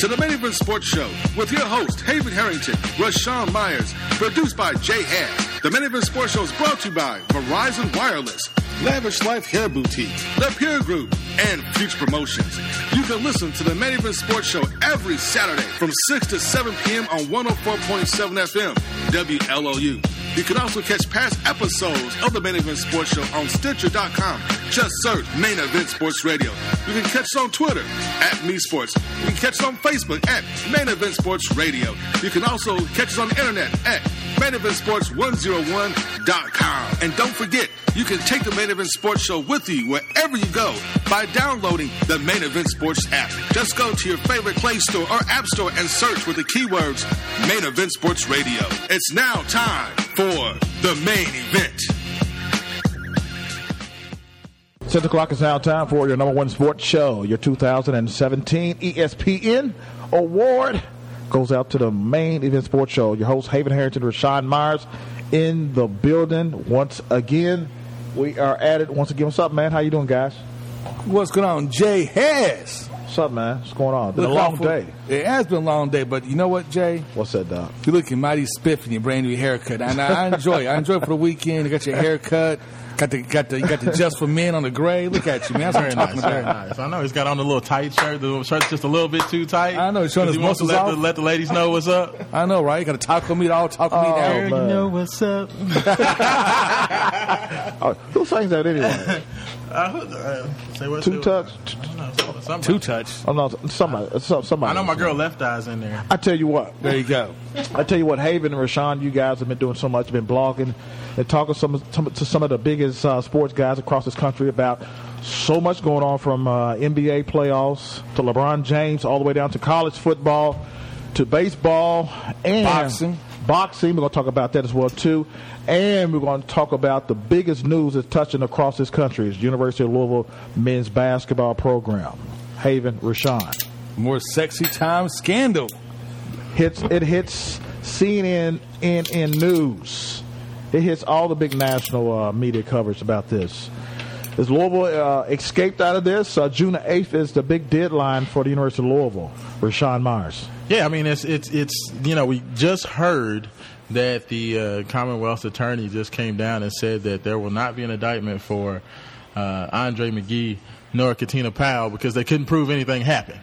To the Main Event Sports Show with your host, Haven Harrington, Rashawn Myers, produced by Jay Hass. The Main Event Sports Show is brought to you by Verizon Wireless, Lavish Life Hair Boutique, The Peer Group, and Future Promotions. You can listen to the Main Event Sports Show every Saturday from 6 to 7 p.m. on 104.7 FM, WLOU. You can also catch past episodes of the Main Event Sports Show on Stitcher.com. Just search Main Event Sports Radio. You can catch us on Twitter at Me Sports. You can catch us on Facebook at Main Event Sports Radio. You can also catch us on the internet at MainEventSports101.com. And don't forget, you can take the Main Event Sports Show with you wherever you go by downloading the Main Event Sports app. Just go to your favorite Play Store or App Store and search with the keywords Main Event Sports Radio. It's now time for the main event. 6 o'clock is now time for your number one sports show. Your 2017 ESPN award goes out to the main event sports show. Your host, Haven Harrington, Rashawn Myers, in the building once again. We are at it once again. What's up, man? How you doing, guys? What's going on? Jay Harris. What's up, man? What's going on? It's Been Look a long out for- day. It has been a long day, but you know what, Jay? What's that, Doc? You're looking mighty spiff in your brand new haircut, and I, I enjoy it. I enjoy it for the weekend. You got your haircut, got the got the you got the just for men on the gray. Look at you, man. That's Very nice, very nice. I know he's got on the little tight shirt. The shirt's just a little bit too tight. I know, he's showing 'Cause his he wants to let the, let the ladies know what's up. I know, right? You Got a taco meat, all taco meat Oh, out. man. know what's up. Oh, who sings that anyway? Uh, who- uh, say what? Two touch? I don't somebody. Two touch. Oh, no, somebody. some- somebody. I know my girl Left Eye's in there. I tell you what. There you go. I tell you what, Haven and Rashawn, you guys have been doing so much, been blogging and talking some, some, to some of the biggest uh, sports guys across this country about so much going on from uh, NBA playoffs to LeBron James, all the way down to college football to baseball and Boxing. Boxing, we're going to talk about that as well too, and we're going to talk about the biggest news that's touching across this country is University of Louisville men's basketball program. Haven, Rashawn More sexy time scandal. hits it hits CNN in in news. It hits all the big national uh, media coverage about this. Is Louisville uh, escaped out of this? Uh, June eighth is the big deadline for the University of Louisville. Rashawn Myers. Yeah, I mean it's it's it's you know we just heard that the uh, Commonwealth's attorney just came down and said that there will not be an indictment for uh, Andre McGee nor Katina Powell because they couldn't prove anything happened.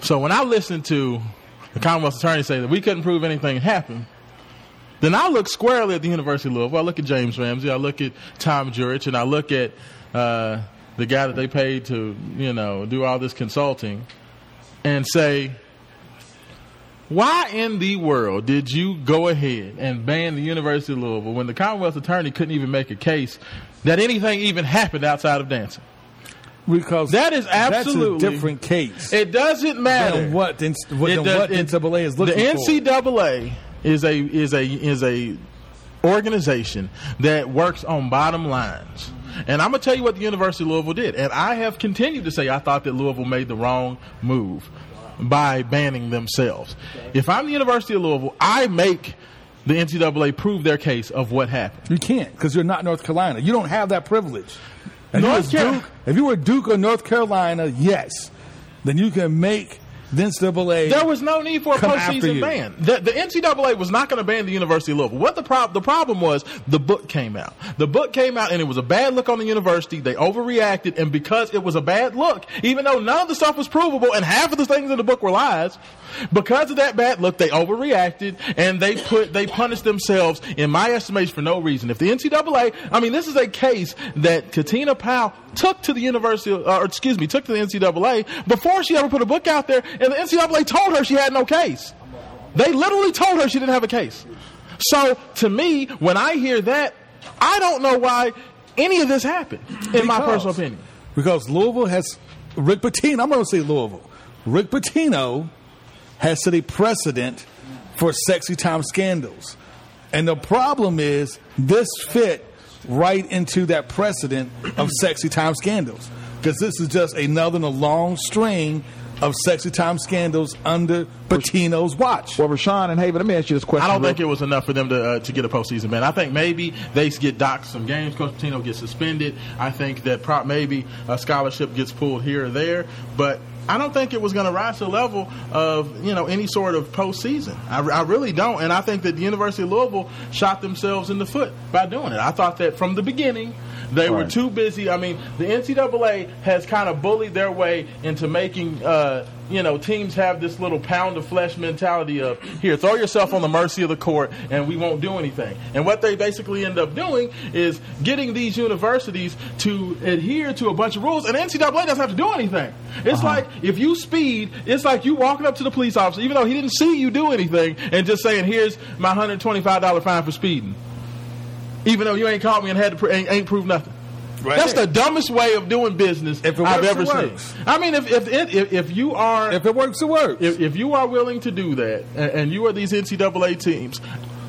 So when I listen to the Commonwealth's attorney say that we couldn't prove anything happened, then I look squarely at the University of Louisville. I look at James Ramsey. I look at Tom Jurich, and I look at uh, the guy that they paid to, you know, do all this consulting, and say, why in the world did you go ahead and ban the University of Louisville when the Commonwealth attorney couldn't even make a case that anything even happened outside of dancing? Because That is absolutely- that's a different case. It doesn't matter. than what, than, what, It than does- what it- NCAA is looking the for. NCAA is a is a is a organization that works on bottom lines. And I'm gonna tell you what the University of Louisville did. And I have continued to say I thought that Louisville made the wrong move by banning themselves. If I'm the University of Louisville, I make the NCAA prove their case of what happened. You can't because you're not North Carolina. You don't have that privilege. If, North you, Car- Duke, if you were Duke or North Carolina, yes, then you can make NCAA. There was no need for a postseason ban. The, the NCAA was not going to ban the University of Louisville. What the problem? The problem was the book came out. The book came out, and it was a bad look on the university. They overreacted, and because it was a bad look, even though none of the stuff was provable, and half of the things in the book were lies, because of that bad look, they overreacted, and they put they punished themselves, in my estimation, for no reason. If the NCAA, I mean, this is a case that Katina Powell took to the university, uh, or excuse me, took to the NCAA before she ever put a book out there, and the NCAA told her she had no case. They literally told her she didn't have a case. So to me, when I hear that, I don't know why any of this happened, in my personal opinion. Because Louisville has Rick Pitino. I'm going to say Louisville. Rick Pitino has set a precedent for sexy time scandals, and the problem is this fit right into that precedent of sexy time scandals because this is just another in a long string of sexy time scandals under Pitino's watch. Well, Rashawn and Haven, let me ask you this question. I don't think it was enough for them to uh, to get a postseason ban. I think maybe they get docked some games. Coach Pitino gets suspended. I think that pro- maybe a scholarship gets pulled here or there. But I don't think it was going to rise to the level of you know any sort of postseason. I, I really don't, and I think that the University of Louisville shot themselves in the foot by doing it. I thought that from the beginning they right. were too busy. I mean, the NCAA has kind of bullied their way into making uh, you know teams have this little pound of flesh mentality of here, throw yourself on the mercy of the court, and we won't do anything. And what they basically end up doing is getting these universities to adhere to a bunch of rules, and NCAA doesn't have to do anything. It's uh-huh. like if you speed, it's like you walking up to the police officer, even though he didn't see you do anything, and just saying, "Here's my hundred twenty-five dollar fine for speeding." even though you ain't caught me and had to ain't, ain't proved nothing. Right. That's the dumbest way of doing business it I've ever seen. I mean, if if, it, if if you are if it works, it works. If, if you are willing to do that, and, and you are these NCAA teams,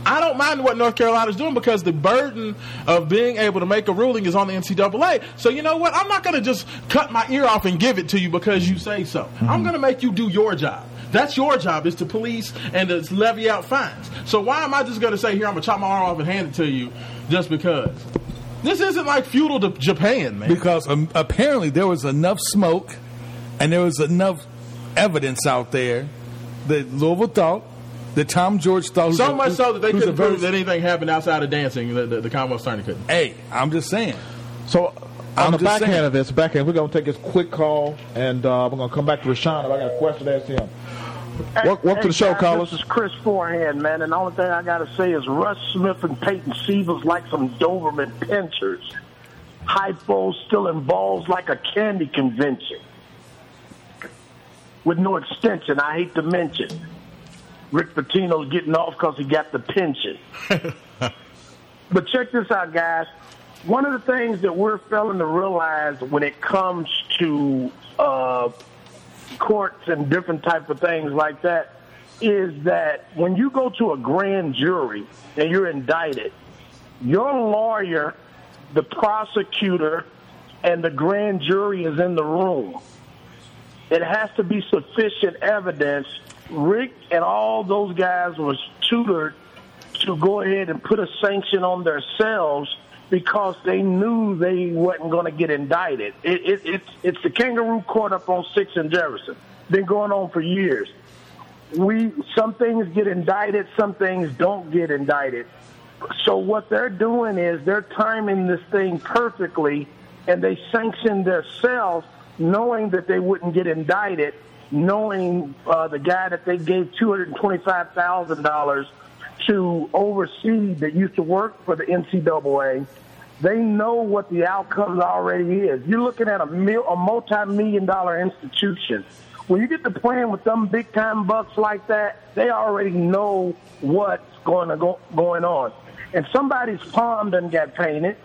I don't mind what North Carolina is doing because the burden of being able to make a ruling is on the NCAA. So you know what? I'm not going to just cut my ear off and give it to you because you say so. Mm-hmm. I'm going to make you do your job. That's your job is to police and to levy out fines. So why am I just going to say here I'm going to chop my arm off and hand it to you just because? This isn't like feudal Japan, man. Because um, apparently there was enough smoke and there was enough evidence out there that Louisville thought that Tom Jurich thought. So much so that they couldn't prove that anything happened outside of dancing. The, the, the Commonwealth attorney couldn't. Hey, I'm just saying. So on the back saying. end of this, back end, we're going to take this quick call, and uh, we're going to come back to Rashawn. If I got a question to ask him. Welcome, to the show, Carlos. This is Chris Forehand, man, and the only thing I got to say is Russ Smith and Peyton Sievers like some Doberman pinschers. Hypo still involves like a candy convention with no extension. I hate to mention. Rick Pitino's getting off because he got the pension. but check this out, guys. One of the things that we're failing to realize when it comes to uh, courts and different type of things like that is that when you go to a grand jury and you're indicted, your lawyer, the prosecutor, and the grand jury is in the room. It has to be sufficient evidence. Rick and all those guys was tutored to go ahead and put a sanction on themselves because they knew they wasn't going to get indicted. It, it, it's it's the kangaroo court up on Six and Jefferson. Been going on for years. We some things get indicted, some things don't get indicted. So what they're doing is they're timing this thing perfectly, and they sanction themselves, knowing that they wouldn't get indicted, knowing uh, the guy that they gave two hundred and twenty-five thousand dollars to oversee that used to work for the NCAA they know what the outcome already is. You're looking at a, mil, a multi-million dollar institution. When you get to playing with them big time bucks like that, they already know what's going to go going on. And somebody's palm doesn't get painted,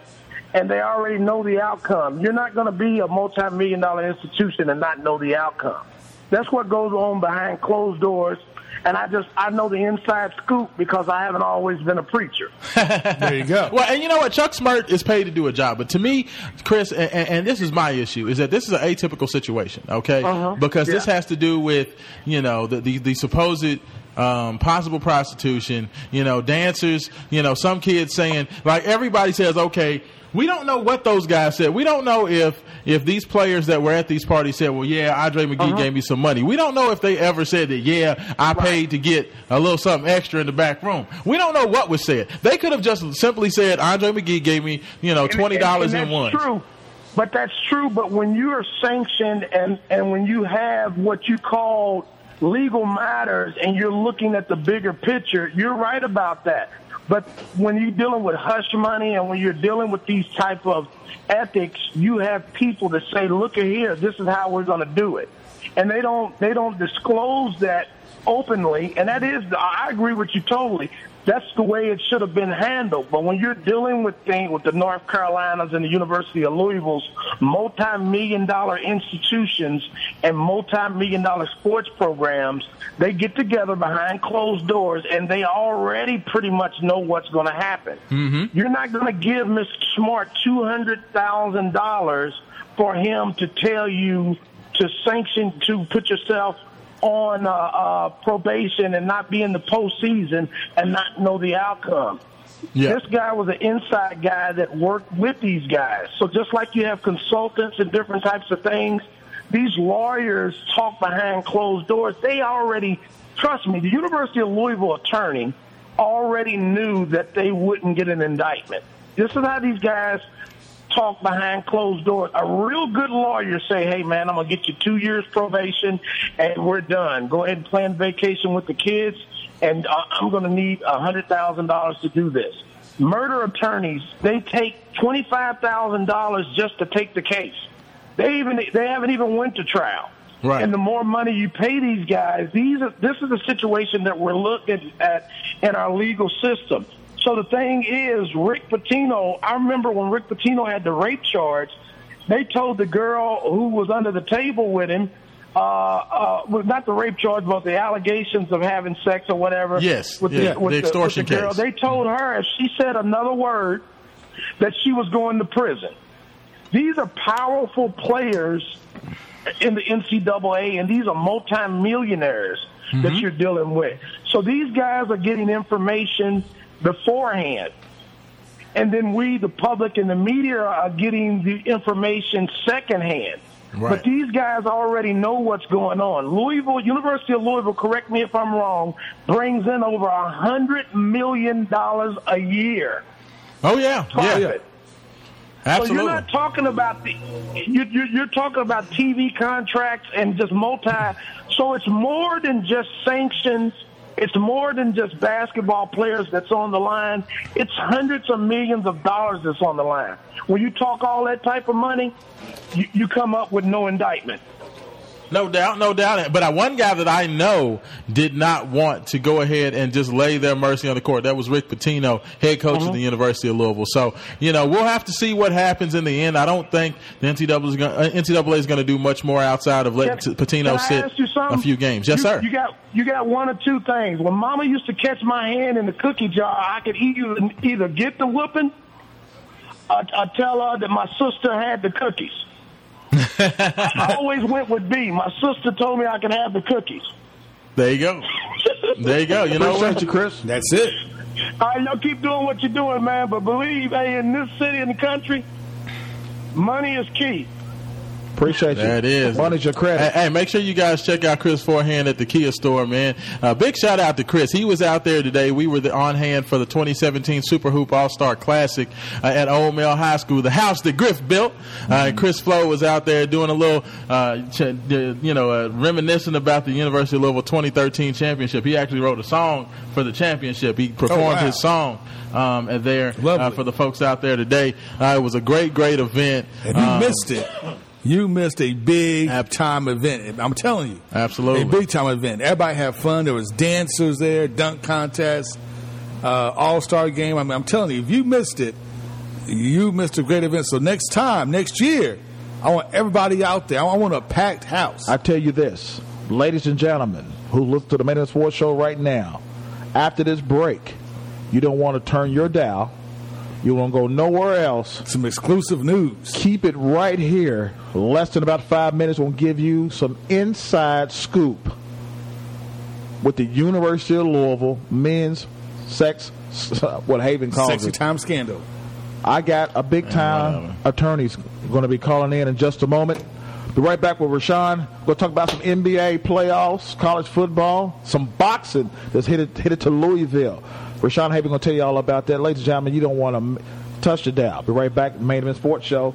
and they already know the outcome. You're not going to be a multi-million dollar institution and not know the outcome. That's what goes on behind closed doors and I just I know the inside scoop because I haven't always been a preacher. there you go. Well, and you know what? Chuck Smrt is paid to do a job, but to me, Chris, and, and this is my issue, is that this is an atypical situation. Okay, uh-huh. because yeah. this has to do with you know the the, the supposed. Um, possible prostitution, you know, dancers, you know, some kids saying, like everybody says, okay, we don't know what those guys said. We don't know if if these players that were at these parties said, "Well, yeah, Andre McGee uh-huh. gave me some money." We don't know if they ever said that. Yeah, I right. paid to get a little something extra in the back room. We don't know what was said. They could have just simply said, "Andre McGee gave me, you know, twenty dollars in one." True. But that's true. But when you are sanctioned and and when you have what you call legal matters and you're looking at the bigger picture, you're right about that. But when you're dealing with hush money and when you're dealing with these type of ethics, you have people that say, "Look here, this is how we're going to do it," and they don't they don't disclose that openly. And that is, I agree with you totally that's the way it should have been handled. But when you're dealing with things with the North Carolinas and the University of Louisville's multi-million dollar institutions and multi-million dollar sports programs, they get together behind closed doors and they already pretty much know what's going to happen. Mm-hmm. You're not going to give Mr. Smrt $200,000 for him to tell you to sanction to put yourself on uh, uh, probation and not be in the postseason and not know the outcome. Yeah. This guy was an inside guy that worked with these guys. So just like you have consultants and different types of things, these lawyers talk behind closed doors. They already, trust me, the University of Louisville attorney already knew that they wouldn't get an indictment. This is how these guys talk behind closed doors. A real good lawyer say, "Hey, man, I'm gonna get you two years probation, and we're done. Go ahead and plan vacation with the kids, and uh, I'm gonna need a hundred thousand dollars to do this." Murder attorneys they take twenty five thousand dollars just to take the case. They even they haven't even went to trial. Right. And the more money you pay these guys, these are, this is a situation that we're looking at in our legal system. So the thing is, Rick Pitino, I remember when Rick Pitino had the rape charge, they told the girl who was under the table with him, uh, uh, was not the rape charge, but the allegations of having sex or whatever. Yes, with yeah, the, with the extortion with the girl. case. They told her if she said another word, that she was going to prison. These are powerful players in the NCAA, and these are multimillionaires that you're dealing with. So these guys are getting information beforehand. And then we, the public and the media, are getting the information secondhand. Right. But these guys already know what's going on. Louisville, University of Louisville, correct me if I'm wrong, brings in over a hundred million dollars a year. Oh yeah, yeah, Profit. So you're not talking about the you, you, you're talking about TV contracts and just multi. So it's more than just sanctions. It's more than just basketball players that's on the line. It's hundreds of millions of dollars that's on the line. When you talk all that type of money, you, you come up with no indictment. No doubt, no doubt. But one guy that I know did not want to go ahead and just lay their mercy on the court. That was Rick Pitino, head coach of the University of Louisville. So, you know, we'll have to see what happens in the end. I don't think the NCAA is going, uh, NCAA is going to do much more outside of letting Can- Pitino can sit ask you something? a few games. Yes, you, sir. You got you got one or two things. When Mama used to catch my hand in the cookie jar, I could either either get the whooping, or, or tell her that my sister had the cookies. I always went with B. My sister told me I could have the cookies. there you go. There you go. You know what? you, Chris. That's it. All right, y'all keep doing what you're doing, man. But believe, hey, in this city and the country, money is key. Appreciate you. That is. Money's your credit. Hey, hey, make sure you guys check out Chris Forehand at the Kia store, man. Uh, big shout out to Chris. He was out there today. We were the, on hand for the 2017 Super Hoop All Star Classic uh, at Old Mill High School, the house that Griff built. Uh, and Chris Flo was out there doing a little, uh, ch- uh, you know, uh, reminiscing about the University of Louisville 2013 championship. He actually wrote a song for the championship. He performed wow. his song um, and there uh, for the folks out there today. Uh, it was a great, great event. If you Um, missed it, you missed a big Ab- time event. I'm telling you. Absolutely. A big time event. Everybody had fun. There was dancers there, dunk contest, uh, all star game. I mean, I'm telling you, if you missed it, you missed a great event. So next time, next year, I want everybody out there. I want a packed house. I tell you this, ladies and gentlemen who listen to the Main Event Sports Show right now, after this break, you don't want to turn your dial. You won't go nowhere else. Some exclusive news. Keep it right here. Less than about five minutes will give you some inside scoop with the University of Louisville men's sex, what Haven calls Sexy it. time scandal. I got a big time attorneys going to be calling in in just a moment. Be right back with Rashawn. We'll talk about some NBA playoffs, college football, some boxing that's headed, headed to Louisville. Rashawn Haven going to tell you all about that. Ladies and gentlemen, you don't want to touch the dial. Be right back. Main Event Sports Show.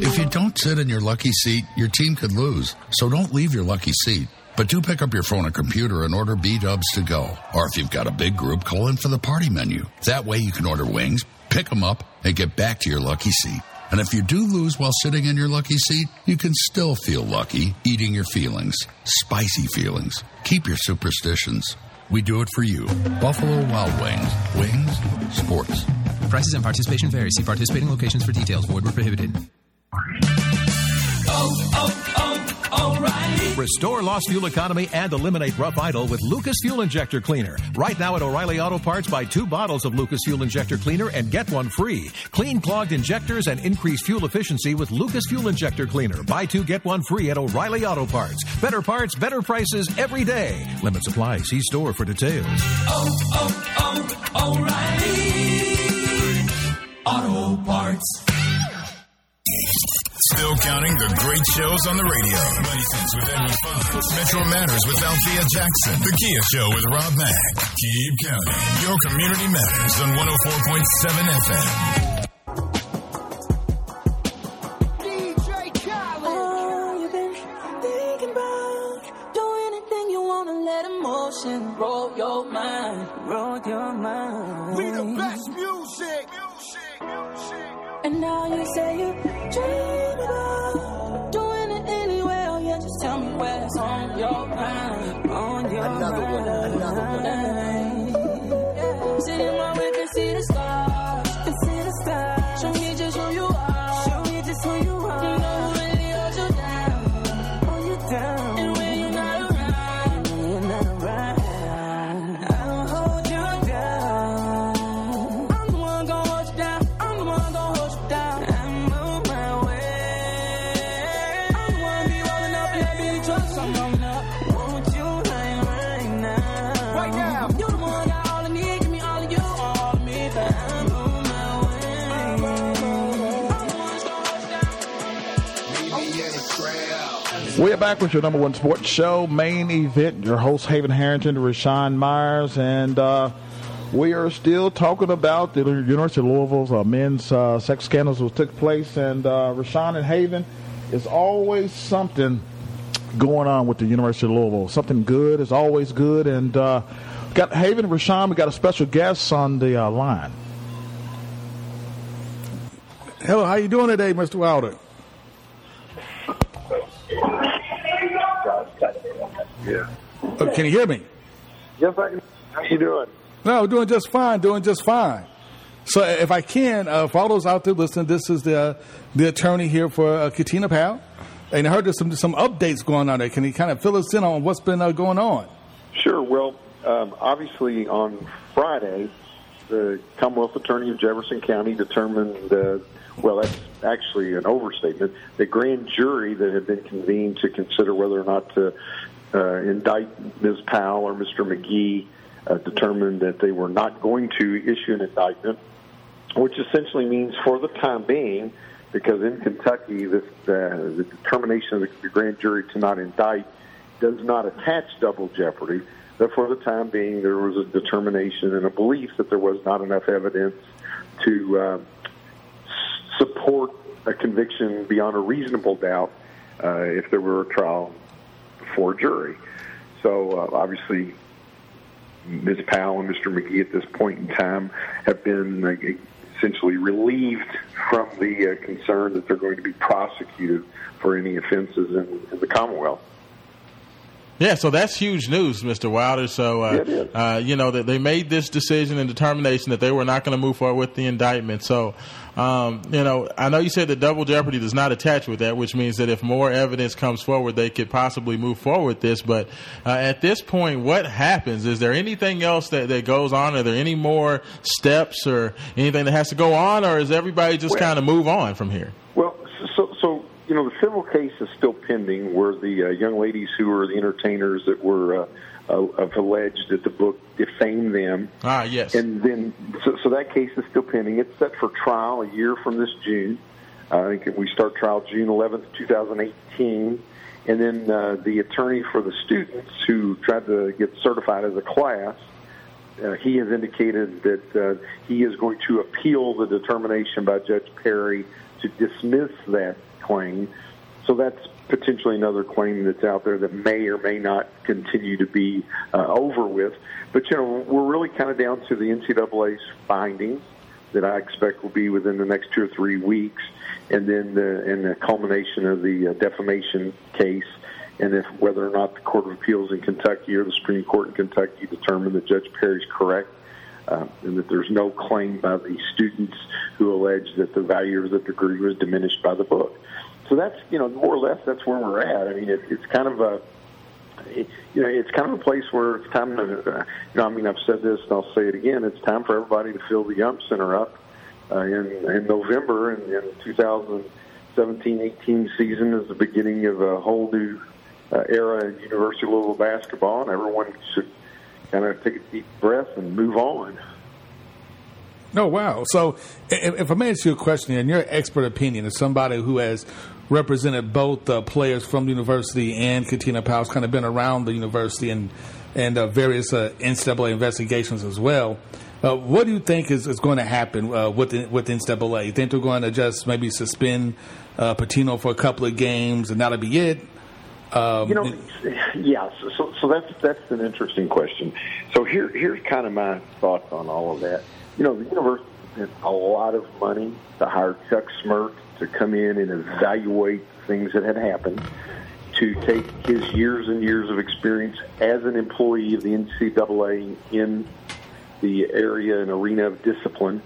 If you don't sit in your lucky seat, your team could lose. So don't leave your lucky seat. But do pick up your phone or computer and order B Dubs to go. Or if you've got a big group, call in for the party menu. That way you can order wings, pick them up, and get back to your lucky seat. And if you do lose while sitting in your lucky seat, you can still feel lucky eating your feelings. Spicy feelings. Keep your superstitions. We do it for you. Buffalo Wild Wings. Wings, sports. Prices and participation vary. See participating locations for details. Void where prohibited. Restore lost fuel economy and eliminate rough idle with Lucas Fuel Injector Cleaner. Right now at O'Reilly Auto Parts, buy two bottles of Lucas Fuel Injector Cleaner and get one free. Clean clogged injectors and increase fuel efficiency with Lucas Fuel Injector Cleaner. Buy two, get one free at O'Reilly Auto Parts. Better parts, better prices every day. Limit supply. See store for details. Oh, oh, oh, O'Reilly Auto Parts. Still counting the great shows on the radio. Money Sense with Edwin. Metro Matters with Althea Jackson. The Kia Show with Rob Mack. Keep counting. Your community matters on 104.7 FM. Back with your number one sports show, main event. Your host, Haven Harrington, Rashawn Myers, and uh, we are still talking about the University of Louisville's uh, men's uh, sex scandals that took place. And uh, Rashawn and Haven, is always something going on with the University of Louisville. Something good is always good. And uh, got Haven, Rashawn, we got a special guest on the uh, line. Hello, how you doing today, Mr. Wilder? Yeah. Uh, can you hear me? Yes, I can. How you doing? No, doing just fine, doing just fine. So, if I can, uh, for all those out there listening, this is the the attorney here for uh, Katina Powell, and I heard there's some some updates going on there. Can you kind of fill us in on what's been uh, going on? Sure. Well, um, obviously on Friday, the Commonwealth Attorney of Jefferson County determined, uh, well, that's actually an overstatement, the grand jury that had been convened to consider whether or not to uh, indict Ms. Powell or Mr. McGee uh, determined that they were not going to issue an indictment, which essentially means for the time being, because in Kentucky, this, uh, the determination of the, grand jury to not indict does not attach double jeopardy. That for the time being, there was a determination and a belief that there was not enough evidence to uh, support a conviction beyond a reasonable doubt uh, if there were a trial before a jury. So uh, obviously, Ms. Powell and Mr. McGee at this point in time have been uh, essentially relieved from the uh, concern that they're going to be prosecuted for any offenses in, in the Commonwealth. Yeah, so that's huge news, Mr. Wilder. So, uh, uh, you know, that they made this decision and determination that they were not going to move forward with the indictment. So, um, you know, I know you said that double jeopardy does not attach with that, which means that if more evidence comes forward, they could possibly move forward with this. But uh, at this point, what happens? Is there anything else that, that goes on? Are there any more steps or anything that has to go on, or is everybody just kind of move on from here? Well, so, so you know, the civil case is still pending, where the uh, young ladies who were the entertainers that were uh, uh, have alleged that the book defamed them. Ah, yes. And then, so, so that case is still pending. It's set for trial a year from this June. I think we start trial June 11th, 2018. And then uh, the attorney for the students who tried to get certified as a class, uh, he has indicated that uh, he is going to appeal the determination by Judge Perry to dismiss that claim. So that's potentially another claim that's out there that may or may not continue to be uh, over with. But, you know, we're really kind of down to the NCAA's findings that I expect will be within the next two or three weeks, and then the, and the culmination of the uh, defamation case, and if whether or not the Court of Appeals in Kentucky or the Supreme Court in Kentucky determine that Judge Perry's correct, uh, and that there's no claim by the students who allege that the value of the degree was diminished by the book. So that's you know more or less that's where we're at. I mean, it, it's kind of a you know, it's kind of a place where it's time to, uh, you know, I mean, I've said this and I'll say it again. It's time for everybody to fill the Yum Center up uh, in, in November and in 2017-18 season is the beginning of a whole new uh, era in University of Louisville basketball, and everyone should kind of take a deep breath and move on. Oh wow! So, if, if I may ask you a question, in your expert opinion, as somebody who has represented both uh, players from the university and Katina Powell's kind of been around the university and and uh, various uh, NCAA investigations as well. Uh, what do you think is, is going to happen uh, with with NCAA? You think they're going to just maybe suspend uh, Pitino for a couple of games and that'll be it? Um, you know, yeah. So, so, so that's that's an interesting question. So here here's kind of my thoughts on all of that. You know, the university spent a lot of money to hire Chuck Smrt to come in and evaluate things that had happened, to take his years and years of experience as an employee of the NCAA in the area and arena of discipline,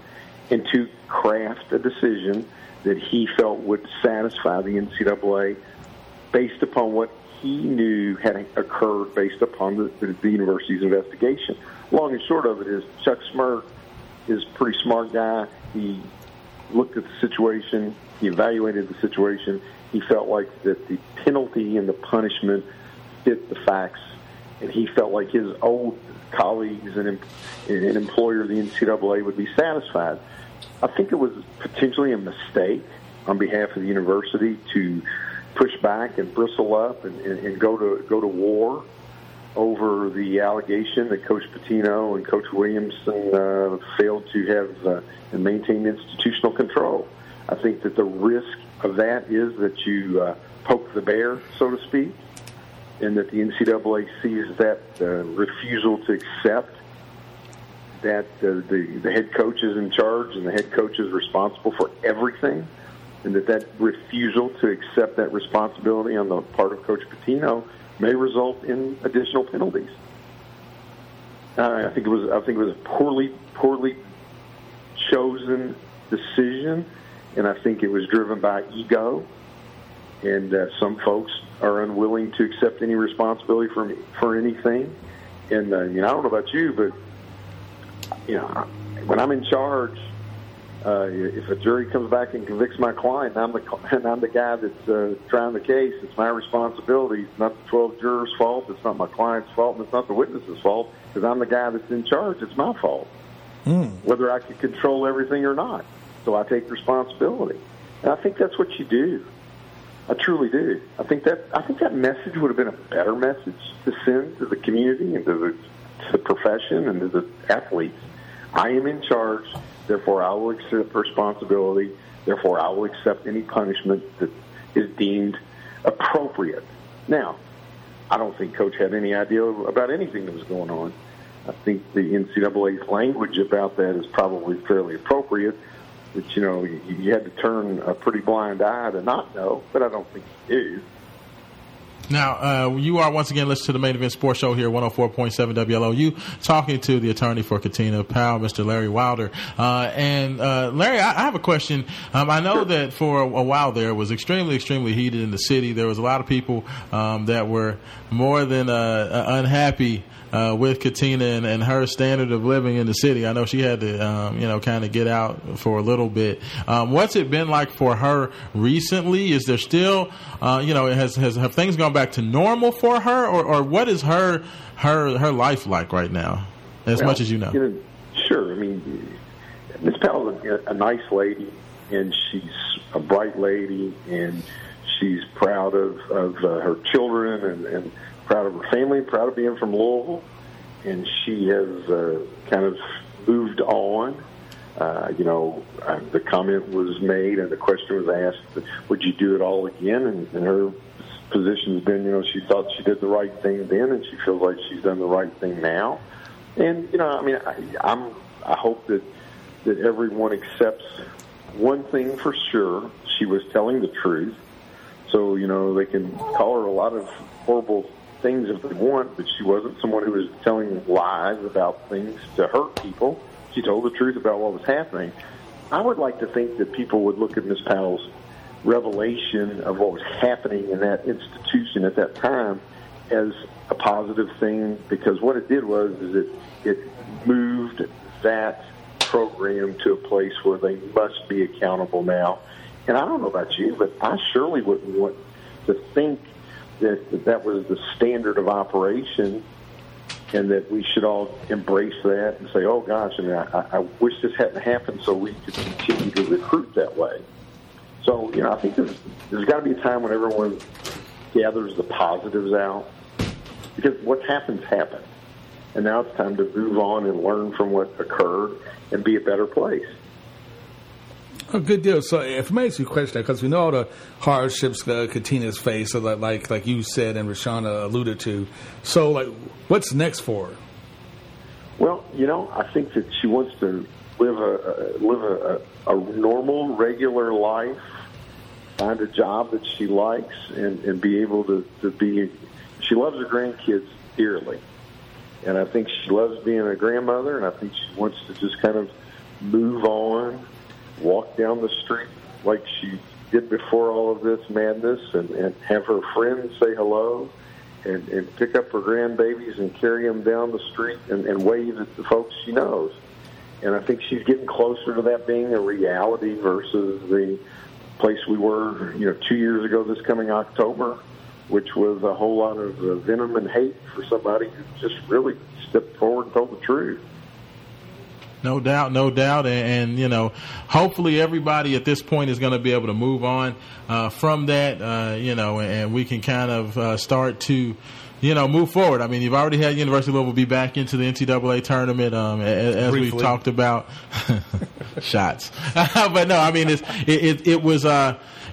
and to craft a decision that he felt would satisfy the NCAA based upon what he knew had occurred based upon the, the university's investigation. Long and short of it is Chuck Smrt is a pretty smart guy. He looked at the situation, he evaluated the situation. He felt like that the penalty and the punishment fit the facts, and he felt like his old colleagues and, and employer, the NCAA, would be satisfied. I think it was potentially a mistake on behalf of the university to push back and bristle up and, and, and go to go to war over the allegation that Coach Pitino and Coach Williamson uh, failed to have uh, and maintain institutional control. I think that the risk of that is that you uh, poke the bear, so to speak, and that the NCAA sees that uh, refusal to accept that uh, the the head coach is in charge and the head coach is responsible for everything and that that refusal to accept that responsibility on the part of Coach Pitino may result in additional penalties. Uh, I think it was I think it was a poorly poorly chosen decision, and I think it was driven by ego. And uh, some folks are unwilling to accept any responsibility for for anything. And uh, you know, I don't know about you, but you know, when I'm in charge, uh, if a jury comes back and convicts my client, and I'm the and I'm the guy that's uh, trying the case. It's my responsibility. It's not the 12 jurors' fault. It's not my client's fault, and it's not the witness's fault because I'm the guy that's in charge. It's my fault, mm. whether I can control everything or not. So I take responsibility, and I think that's what you do. I truly do. I think that I think that message would have been a better message to send to the community and to the, to the profession and to the athletes. I am in charge. Therefore, I will accept responsibility. Therefore, I will accept any punishment that is deemed appropriate. Now, I don't think Coach had any idea about anything that was going on. I think the NCAA's language about that is probably fairly appropriate. That you know, you, had to turn a pretty blind eye to not know, but I don't think you do. Now, uh, you are once again listening to the Main Event Sports Show here, 104.7 WLOU, talking to the attorney for Katina Powell, Mr. Larry Wilder. Uh, and uh, Larry, I, I, have a question. Um, I know that for a, a, while there was extremely, extremely heated in the city. There was a lot of people um, that were more than uh, unhappy uh, with Katina and, and, her standard of living in the city. I know she had to, um, you know, kind of get out for a little bit. Um, what's it been like for her recently? Is there still, uh, you know, has, has have things gone back to normal for her, or, or what is her her her life like right now? As well, much as you know. you know. Sure. I mean, Miss Powell's a, a nice lady, and she's a bright lady, and she's proud of of uh, her children and. and proud of her family, proud of being from Louisville, and she has uh, kind of moved on. Uh, you know, uh, the comment was made and the question was asked, would you do it all again? And, and her position has been, you know, she thought she did the right thing then and she feels like she's done the right thing now. And, you know, I mean, I, I'm, I hope that, that everyone accepts one thing for sure. She was telling the truth. So, you know, they can call her a lot of horrible things if they want, but she wasn't someone who was telling lies about things to hurt people. She told the truth about what was happening. I would like to think that people would look at Miss Powell's revelation of what was happening in that institution at that time as a positive thing because what it did was is it it moved that program to a place where they must be accountable now. And I don't know about you, but I surely wouldn't want to think that that, that was the standard of operation and that we should all embrace that and say, oh gosh, I mean, I, I wish this hadn't happened so we could continue to recruit that way. So, you know, I think there's, there's got to be a time when everyone gathers the positives out because what happens happened. And now it's time to move on and learn from what occurred and be a better place. A good deal. So, if I ask you a question, because we know all the hardships uh, Katina's faced, so like, like like you said and Rashana alluded to. So, like, what's next for her? Well, you know, I think that she wants to live a, live a, a normal, regular life, find a job that she likes, and, and be able to, to be. She loves her grandkids dearly, and I think she loves being a grandmother, and I think she wants to just kind of move on, walk down the street like she did before all of this madness, and, and have her friends say hello and, and pick up her grandbabies and carry them down the street and, and wave at the folks she knows. And I think she's getting closer to that being a reality versus the place we were, you know, two years ago this coming October, which was a whole lot of uh, venom and hate for somebody who just really stepped forward and told the truth. No doubt, no doubt, and, and you know, hopefully everybody at this point is going to be able to move on uh, from that, uh, you know, and we can kind of uh, start to, you know, move forward. I mean, you've already had University of Louisville be back into the NCAA tournament, um, as, as we've talked about. Shots, but no, I mean, it's, it, it, it was.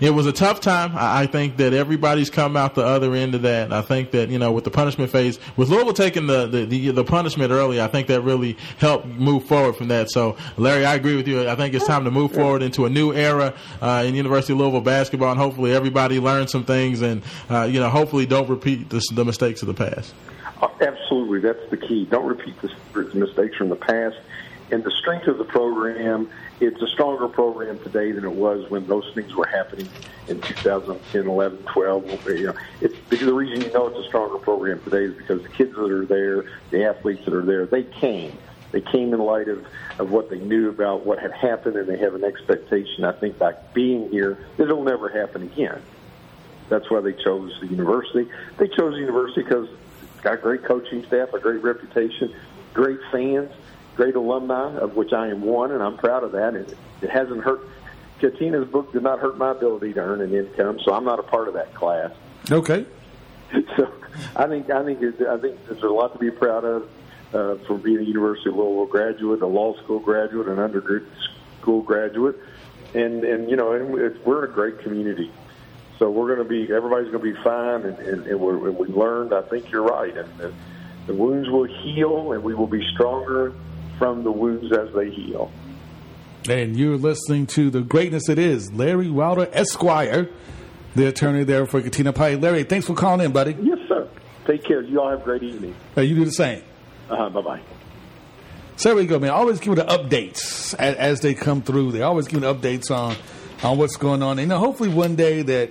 It was a tough time. I I think that everybody's come out the other end of that. I think that you know with the punishment phase, with Louisville taking the the, the, the punishment early, I think that really helped move forward from that. So, Larry, I agree with you. I think it's time to move forward into a new era uh, in University of Louisville basketball, and hopefully everybody learns some things, and uh, you know hopefully don't repeat the, the mistakes of the past. Uh, Absolutely, that's the key. Don't repeat the mistakes from the past. And the strength of the program, it's a stronger program today than it was when those things were happening in 2010, 11, 12. You know, it's the reason you know it's a stronger program today is because the kids that are there, the athletes that are there, they came. They came in light of, of what they knew about what had happened, and they have an expectation, I think, by being here, it'll never happen again. That's why they chose the university. They chose the university because it's got great coaching staff, a great reputation, great fans, great alumni, of which I am one, and I'm proud of that. And it hasn't hurt. Katina's book did not hurt my ability to earn an income, so I'm not a part of that class. Okay. So I think I think it, I think there's a lot to be proud of uh, for being a University of Louisville graduate, a law school graduate, an undergraduate school graduate, and and you know, and it's, we're in a great community. So we're going to be everybody's going to be fine, and, and, and, we're, and we learned. I think you're right, and the, the wounds will heal, and we will be stronger from the wounds as they heal. And you're listening to the greatness it is, Larry Wilder Esquire, the attorney there for Katina Pike. Larry, thanks for calling in, buddy. Yes, sir. Take care. You all have a great evening. Uh, you do the same. Uh-huh, bye bye. So there we go, man. Always give the updates as, as they come through. They always give the updates on on what's going on. And you know, hopefully one day that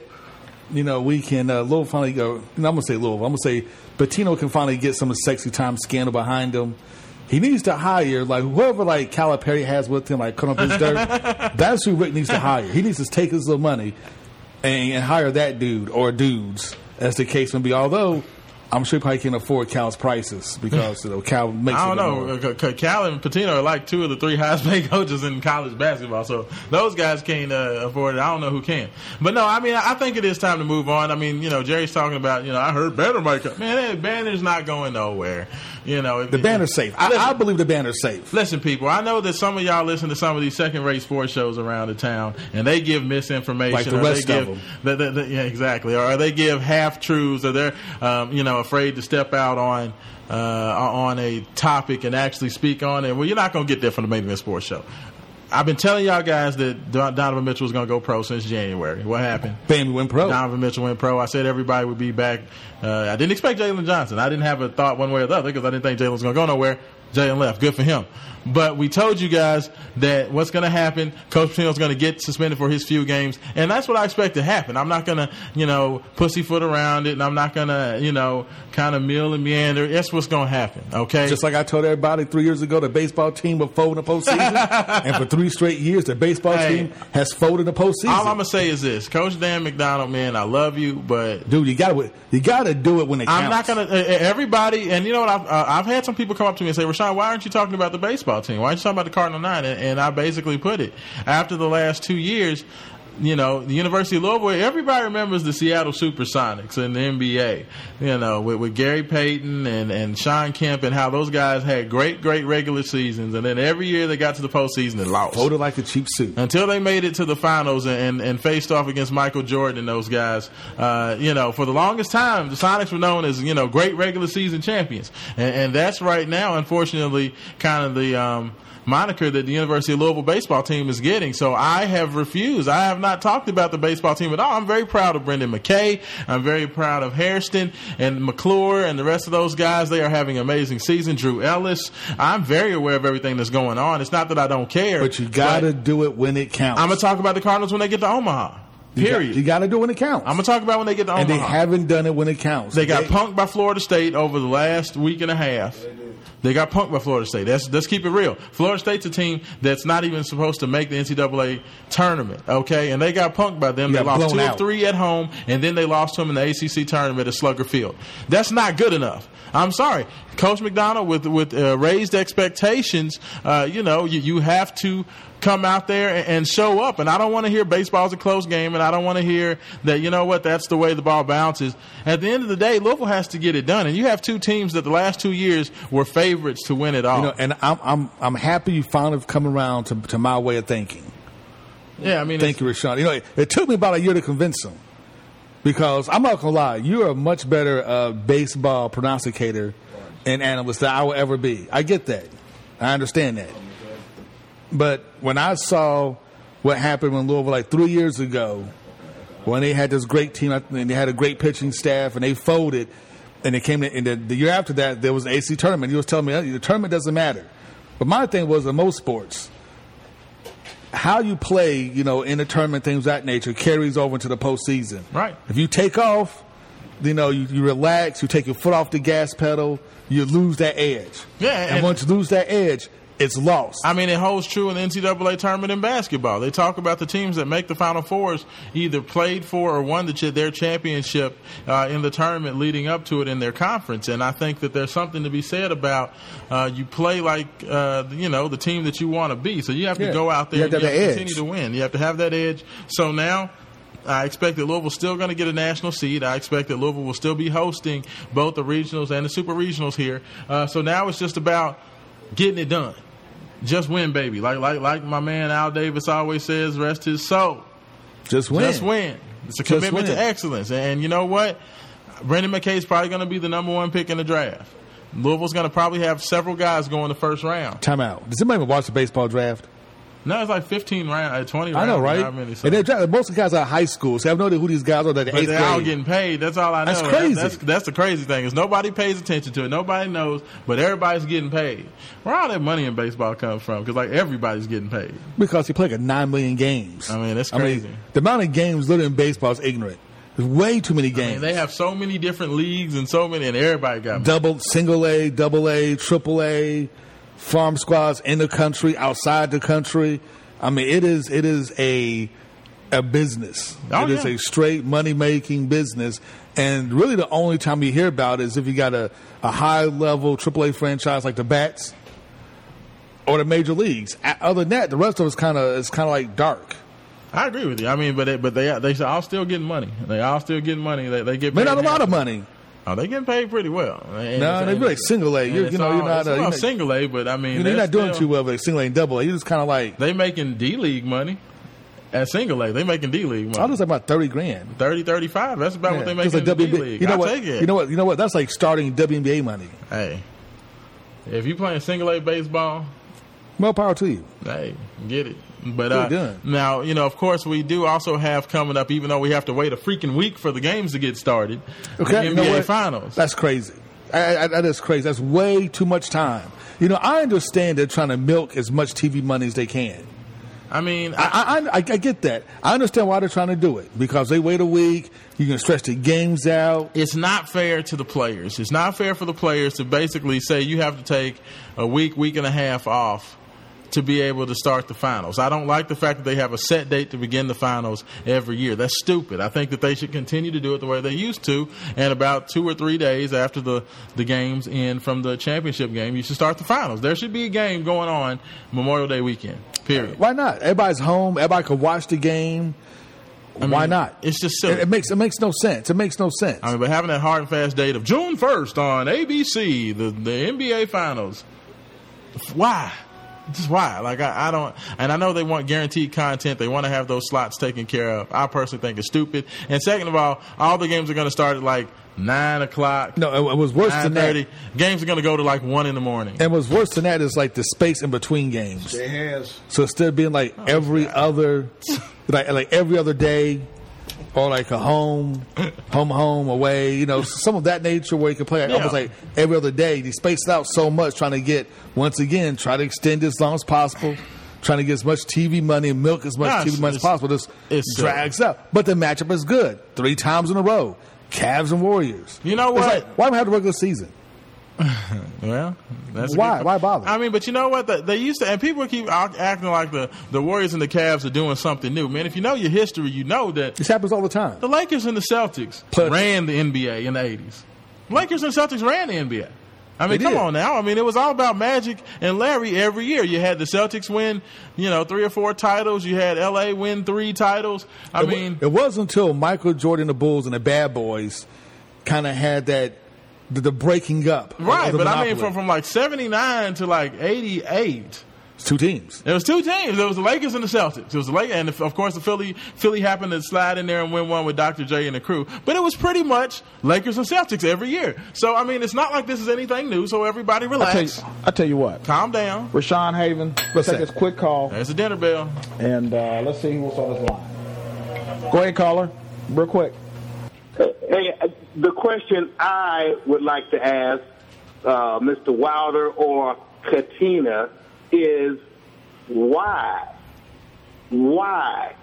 you know we can uh, Louisville finally go. I'm gonna say Louisville. I'm gonna say Pitino can finally get some of the sexy time scandal behind him. He needs to hire like whoever like Calipari has with him, like cut up his dirt. That's who Rick needs to hire. He needs to take his little money and, and hire that dude or dudes, as the case may be. Although I'm sure he probably can't afford Cal's prices because you know Cal makes. I don't know. C- Cal and Pitino are like two of the three highest paid coaches in college basketball. So those guys can't uh, afford it. I don't know who can. But no, I mean, I think it is time to move on. I mean, you know, Jerry's talking about, you know, I heard Banner make up. Man, that banner's not going nowhere. You know, The banner's safe. I, I believe the banner's safe. Listen, people, I know that some of y'all listen to some of these second-rate sports shows around the town, and they give misinformation. Like the rest they of give, them. the- the- the- yeah, exactly. Or they give half truths, or they're, um, you know, afraid to step out on uh, on a topic and actually speak on it. Well, you're not going to get that from the main event sports show. I've been telling y'all guys that Donovan Mitchell was going to go pro since January. What happened? Bam, went pro. Donovan Mitchell went pro. I said everybody would be back. Uh, I didn't expect Jalen Johnson. I didn't have a thought one way or the other because I didn't think Jalen was going to go nowhere. Jalen left. Good for him. But we told you guys that what's going to happen. Coach Pitino's going to get suspended for his few games, and that's what I expect to happen. I'm not going to, you know, pussyfoot around it, and I'm not going to, you know, kind of mill and meander. That's what's going to happen. Okay. Just like I told everybody three years ago, the baseball team will fold in the postseason, and for three straight years, the baseball Hey. team has folded in the postseason. All I'm gonna say is this, Coach Dan McDonnell, man, I love you, but dude, you got to you got to do it when it counts. I'm not gonna. Uh, everybody, and you know what? I've, uh, I've had some people come up to me and say, "Rashawn, why aren't you talking about the baseball team? Why aren't you talking about the Cardinal Nine? And, and I basically put it after the last two years. You know, the University of Louisville. Everybody remembers the Seattle SuperSonics in the NBA. You know, with, with Gary Payton and and Sean Kemp and how those guys had great, great regular seasons, and then every year they got to the postseason and lost. Folded like a cheap suit. Until they made it to the finals and, and, and faced off against Michael Jordan and those guys, uh, you know, for the longest time, the Sonics were known as, you know, great regular season champions. And, and that's right now, unfortunately, kind of the, um, moniker that the University of Louisville baseball team is getting. So I have refused. I have not talked about the baseball team at all. I'm very proud of Brendan McKay. I'm very proud of Hairston and McClure and the rest of those guys. They are having an amazing season. Drew Ellis. I'm very aware of everything that's going on. It's not that I don't care. But you got to do it when it counts. I'm gonna talk about the Cardinals when they get to Omaha. Period. You got to do it when it counts. I'm gonna talk about when they get to Omaha. and they haven't done it when it counts. They got punked by Florida State over the last week and a half. They got punked by Florida State. That's, let's keep it real. Florida State's a team that's not even supposed to make the NCAA tournament, okay? And they got punked by them. You They lost two out. of three at home, and then they lost to them in the ACC tournament at Slugger Field. That's not good enough. I'm sorry, Coach McDonnell, with with uh, raised expectations, uh, you know, you, you have to come out there and, and show up. And I don't want to hear baseball's a close game, and I don't want to hear that you know what that's the way the ball bounces. At the end of the day, Louisville has to get it done, and you have two teams that the last two years were favorites to win it all. You know, and I'm I'm I'm happy you finally have come around to, to my way of thinking. yeah, I mean, Thank you, Rashawn. You know, it, it took me about a year to convince him because I'm not gonna lie, you're a much better uh, baseball pronosticator and analyst than I will ever be. I get that. I understand that. But when I saw what happened when Louisville, like three years ago, when they had this great team and they had a great pitching staff and they folded, and it came in, and the, the year after that there was an ACC tournament. He was telling me "Uh, the tournament doesn't matter. But my thing was in most sports, how you play, you know, in a tournament, things of that nature, carries over into the postseason. Right. If you take off, you know, you, you relax, you take your foot off the gas pedal, you lose that edge. Yeah, and, and- once you lose that edge, it's lost. I mean, it holds true in the NCAA tournament in basketball. They talk about the teams that make the Final Fours either played for or won the, their championship uh, in the tournament leading up to it in their conference. And I think that there's something to be said about uh, you play like uh, you know the team that you want to be. So you have to Yeah. go out You there have and to you have have to continue to win. You have to have that edge. So now. I expect that Louisville's still going to get a national seed. I expect that Louisville will still be hosting both the regionals and the super regionals here. Uh, so now it's just about getting it done. Just win, baby. Like like like my man Al Davis always says, rest his soul. Just win. Just win. It's a Just commitment win. to excellence. And you know what? Brendan McKay is probably going to be the number one pick in the draft. Louisville's going to probably have several guys going the first round. Time out. Does anybody even watch the baseball draft? No, it's like 15 round, uh, 20 rounds. I know, right? Many, so. And they're draft- most of the guys are high school, so I have no idea who these guys are. That But they're all getting paid. That's all I know. That's That- crazy. That's, that's the crazy thing is nobody pays attention to it. Nobody knows, but everybody's getting paid. Where all that money in baseball comes from? Because like everybody's getting paid. because you play like nine million games. I mean, that's I crazy. mean, the amount of games literally in baseball is ignorant. There's way too many I games. mean, they have so many different leagues and so many, and everybody got money. double, single A, double A, triple A, farm squads in the country, outside the country. I mean, it is it is a a business. Oh, it is yeah. a straight money making business. And really, the only time you hear about it is if you got a, a high level AAA franchise like the Bats or the major leagues. Other than that, the rest of it's kind of it's kind of like dark. I agree with you. I mean, but they, but they they all still getting money. They all still getting money. They, they get paid not a lot of handsomely. Mony. Oh, they getting paid pretty well. And No, they be like single A. You're, you know, you're not. uh, you're not single A, but I mean, you know, you're they're not doing still- too well with single A and double A. You're just kind of like They making D league money at single A. They making D league money. I was like about thirty grand. 30, 35. That's about what they Yeah, make like the D league. You know I what? take it. You know what? You know what? That's like starting WNBA money. Hey, if you playing single A baseball, More power to you. hey, get it. But uh, now, you know, of course, we do also have coming up, even though we have to wait a freaking week for the games to get started. Okay, the you NBA know? Finals. That's crazy. I, I, that is crazy. That's way too much time. You know, I understand they're trying to milk as much TV money as they can. I mean, I, I, I, I get that. I understand why they're trying to do it because they wait a week. You can stretch the games out. it's not fair to the players. It's not fair for the players to basically say you have to take a week, week and a half off to be able to start the finals. I don't like the fact that they have a set date to begin the finals every year. That's stupid. I think that they should continue to do it the way they used to. And about two or three days after the, the games end from the championship game, you should start the finals. There should be a game going on Memorial Day weekend. Period. Why not? Everybody's home. Everybody can watch the game. I why not? It's just silly. It, it makes it makes no sense. It makes no sense. I mean, but having that hard and fast date of June 1st on ABC, the, the NBA Finals, why? Just why? Like, I, I don't, and I know they want guaranteed content. They want to have those slots taken care of. I personally think it's stupid. And second of all, all the games are going to start at like 9 o'clock. No, it, it was worse than that. Games are going to go to like 1 in the morning. And what's worse than that is like the space in between games. It has. So instead of being like oh, every other, like like every other day, or like a home, home, home, away, you know, some of that nature where you can play Yeah. almost like every other day. You space it out so much, trying to get once again, try to extend it as long as possible. Trying to get as much TV money and milk as much No, TV money as possible. This drags up. but the matchup is good. Three times in a row, Cavs and Warriors. You know what? like, why do we have the regular season? Well, that's Why? Why bother? I mean, but you know what? The- They used to, and people keep acting like the, the Warriors and the Cavs are doing something new. Man, if you know your history, you know that This happens all the time. the Lakers and the Celtics Plus- ran the NBA in the 80s. Lakers and Celtics ran the NBA. I mean, come on now. I mean, it was all about Magic and Larry every year. You had the Celtics win, you know, three or four titles. You had LA win three titles. I it, mean, it wasn't until Michael Jordan, the Bulls, and the Bad Boys kind of had that the, the breaking up. right. of the But I mean, from, from like 79 to like 88. It's two teams. There was two teams. There was the Lakers and the Celtics. It was the Lakers, and of course the Philly. Philly happened to slide in there and win one with Dr. J and the crew. But it was pretty much Lakers and Celtics every year. So I mean, it's not like this is anything new. So everybody I tell, relax, you, I tell you what, calm down. Rashawn Haven, let's take that? this quick call, There's a dinner bell. and uh, let's see who's on this line. Go ahead, caller, real quick. Hey, the question I would like to ask uh, Mr. Wilder or Katina is why, why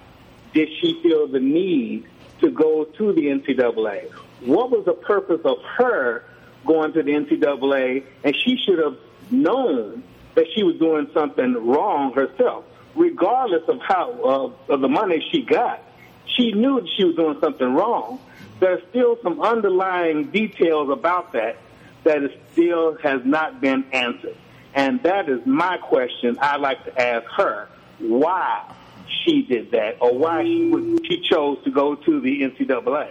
did she feel the need to go to the NCAA? What was the purpose of her going to the NCAA? And she should have known that she was doing something wrong herself, regardless of how uh, of the money she got. She knew she was doing something wrong. There's still some underlying details about that that is still has not been answered. And that is my question I'd like to ask her why she did that or why she, would, she chose to go to the NCAA.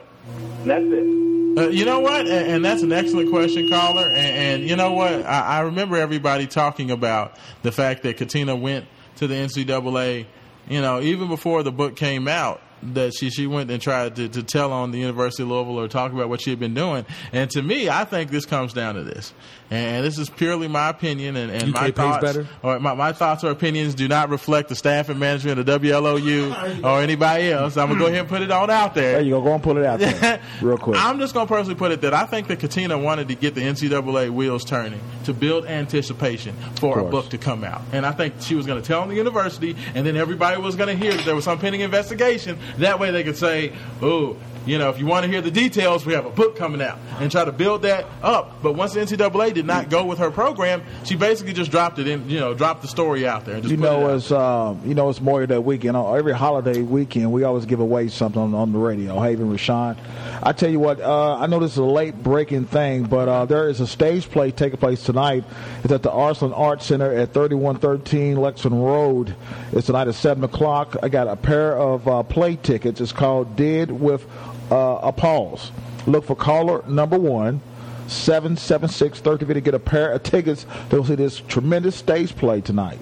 That's it. Uh, you know what? And, and that's an excellent question, caller. And, and you know what? I, I remember everybody talking about the fact that Katina went to the NCAA. You know, even before the book came out, that she she went and tried to, to tell on the University of Louisville or talk about what she had been doing. And to me, I think this comes down to this. And this is purely my opinion and, and my thoughts. Or my, my thoughts or opinions do not reflect the staff and management of WLOU or anybody else. I'm gonna go ahead and put it on out there. There you go. Go and pull it out there, real quick. I'm just going to personally put it that I think that Katina wanted to get the NCAA wheels turning to build anticipation for a book to come out. And I think she was going to tell on the university, and then everybody was going to hear that there was some pending investigation. That way they could say, oh, you know, if you want to hear the details, we have a book coming out and try to build that up. But once the NCAA did not go with her program, she basically just dropped it in, you know, dropped the story out there. And just You it know, it's um, you know, it's Memorial Day weekend. Every holiday weekend, we always give away something on, on the radio. Haven Rashawn, I tell you what, uh, I know this is a late breaking thing, but uh, there is a stage play taking place tonight. It's at the Arsenal Arts Center at 3113 Lexington Road. It's tonight at seven o'clock. I got a pair of uh, play tickets. It's called "Dead with uh, a Pause." Look for caller number one. 776 to get a pair of tickets to see this tremendous stage play tonight.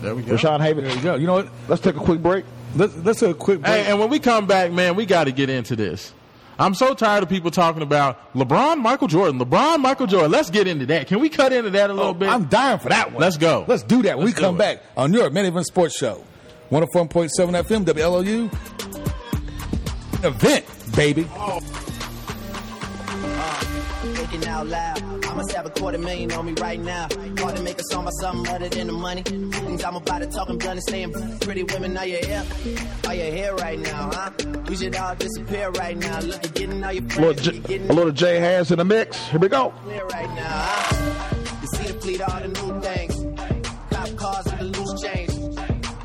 there we go. Rashawn Haven. There you go. You know what? Let's take a quick break. Let's let's take a quick break. Hey, and when we come back, man, we got to get into this. I'm so tired of people talking about LeBron, Michael Jordan, LeBron, Michael Jordan. Let's get into that. Can we cut into that a little Oh, bit? I'm dying for that one. Let's go. Let's do that when we Let's do come it. back on your Main Event Sports Show. 104.7 FM, WLOU. Event, baby. Thinking out loud, I must have a quarter million on me right now. Hard to make a song about something other than the money. Things I'm about to talking blunt and saying pretty women, are you here? Are you here right now, huh? We should all disappear right now. Look, you're getting all your A little, friends, J- a little J Has in the mix. Here we go. right now. Huh? You see the fleet, all the new things. Cop cars with the loose change.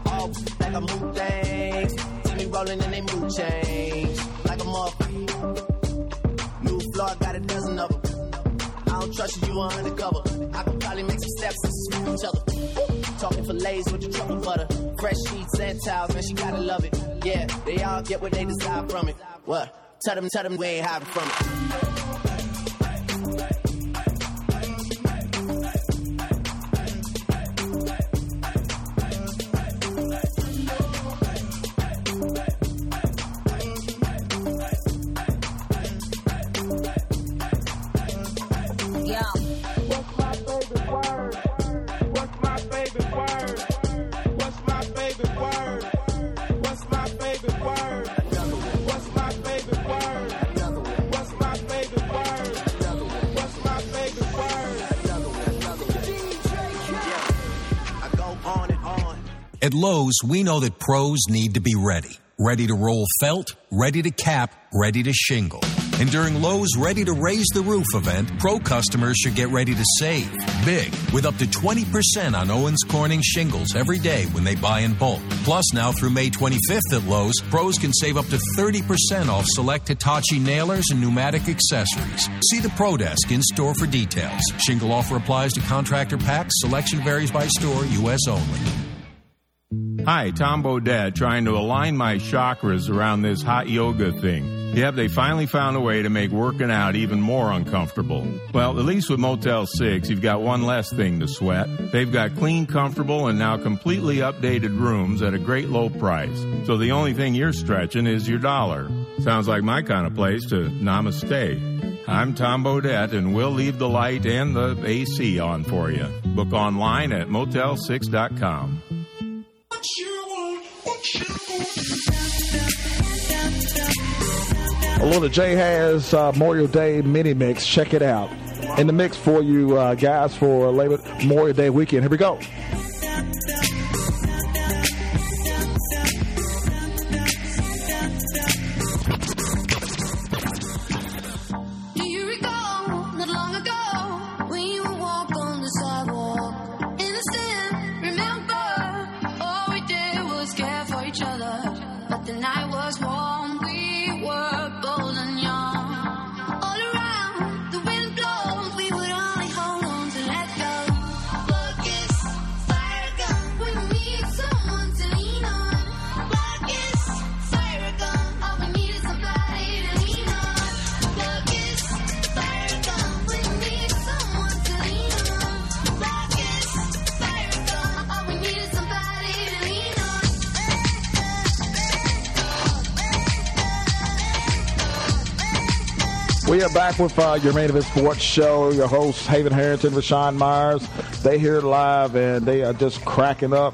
All like a things. See me rolling and they change. Trust you, undercover. I could probably make some steps and swoop each other. Talking fillets with the truffle butter. Fresh sheets and towels, man, she gotta love it. Yeah, they all get what they desire from it. What? Tell them, tell them we ain't hiding from it. At Lowe's, we know that pros need to be ready. Ready to roll felt, ready to cap, ready to shingle. And during Lowe's Ready to Raise the Roof event, pro customers should get ready to save big with up to 20% on Owens Corning shingles every day when they buy in bulk. Plus, now through May 25th at Lowe's, pros can save up to 30% off select Hitachi nailers and pneumatic accessories. See the Pro Desk in store for details. Shingle offer applies to contractor packs. Selection varies by store, U.S. only. Hi, Tom Bodett, trying to align my chakras around this hot yoga thing. Yep, they finally found a way to make working out even more uncomfortable. Well, at least with Motel 6, you've got one less thing to sweat. They've got clean, comfortable, and now completely updated rooms at a great low price. So the only thing you're stretching is your dollar. Sounds like my kind of place to namaste. I'm Tom Bodett, and we'll leave the light and the AC on for you. Book online at motel6.com. A little J has uh, Memorial Day mini mix. Check it out. In the mix for you uh, guys for Labor Memorial Day weekend. Here we go. We are back with uh, your main event sports show. Your hosts, Haven Harrington, Rashawn Myers. They here live and they are just cracking up.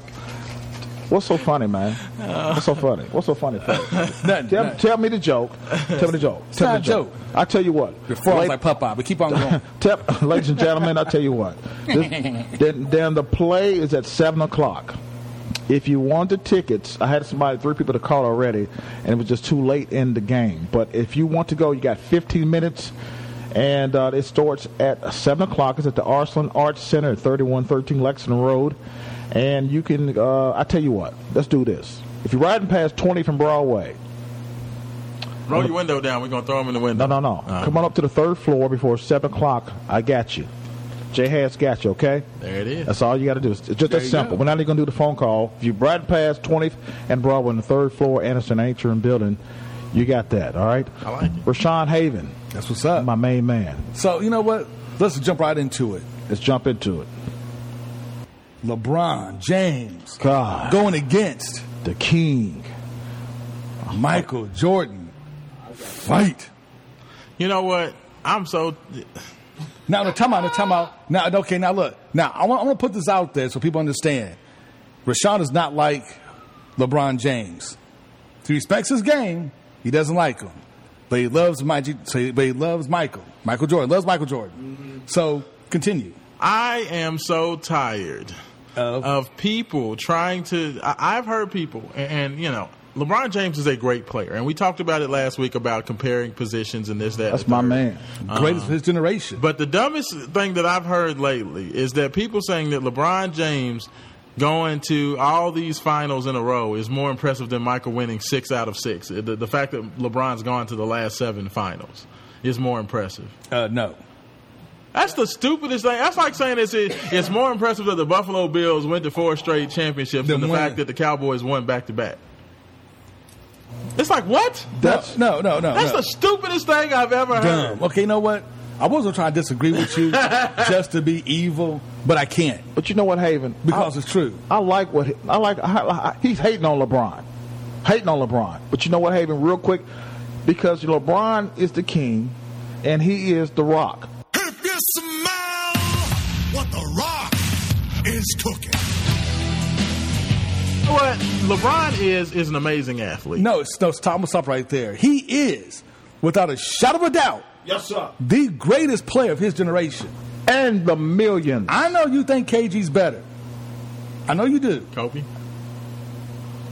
What's so funny, man? What's so funny? What's so funny? Nothing, tell, nothing. tell me the joke. Tell me the joke. It's tell not me the a joke. I tell you what. Form's Late- like Popeye, but keep on going. Tell, ladies and gentlemen, I tell you what. This, then, then the play is at seven o'clock. If you want the tickets, I had somebody, three people to call already, and it was just too late in the game. But if you want to go, you got 15 minutes, and uh, it starts at seven o'clock. It's at the Arslan Arts Center at 3113 Lexington Road, and you can. Uh, I tell you what, let's do this. If you're riding past 20 from Broadway, Roll your window down. We're gonna throw them in the window. no, no, no. Come on up to the third floor before seven o'clock. I got you. Jay has got you. Okay. There it is. That's all you got to do. It's just There that simple. go. We're not even going to do the phone call. If you ride past 20th and Broadway on the third floor, Anderson Atrium building, you got that. All right. I like it. Rashawn Haven. That's what's up. My main man. So you know what? Let's jump right into it. Let's jump into it. LeBron James God. going against The King. Michael Jordan. Fight. You know what? I'm so. Now, no, time out, no, time out. Now, okay, now look. Now, I want, I want to put this out there so people understand. Rashawn is not like LeBron James. He respects his game. He doesn't like him. but he loves Mike. So he, but he loves Michael. Michael Jordan loves Michael Jordan. Mm-hmm. So continue. I am so tired of people trying to. I, I've heard people, and, and you know, LeBron James is a great player, and we talked about it last week about comparing positions and this, that. That's my third. man. Greatest of his generation. But the dumbest thing that I've heard lately is that people saying that LeBron James going to all these finals in a row is more impressive than Michael winning six out of six. The, the fact that LeBron's gone to the last seven finals is more impressive. Uh, no. That's the stupidest thing. That's like saying it's it's more impressive that the Buffalo Bills went to four straight championships than the winning. fact that the Cowboys won back to back. It's like what? That's no, no, no. That's no. the stupidest thing I've ever heard. Okay, you know what? I wasn't trying to disagree with you just to be evil, but I can't But you know what, Haven? because I, it's true. I like what I like. I, I, he's hating on LeBron, hating on LeBron. But you know what, Haven? Real quick, because LeBron is the king, and he is the Rock. If you smell what the rock is cooking. You know what LeBron is is an amazing athlete. No, it's, no, stop, I'm stop right there. He is, without a shadow of a doubt, Yes, sir. the greatest player of his generation. And the millions. I know you think KG's better. I know you do. Kobe.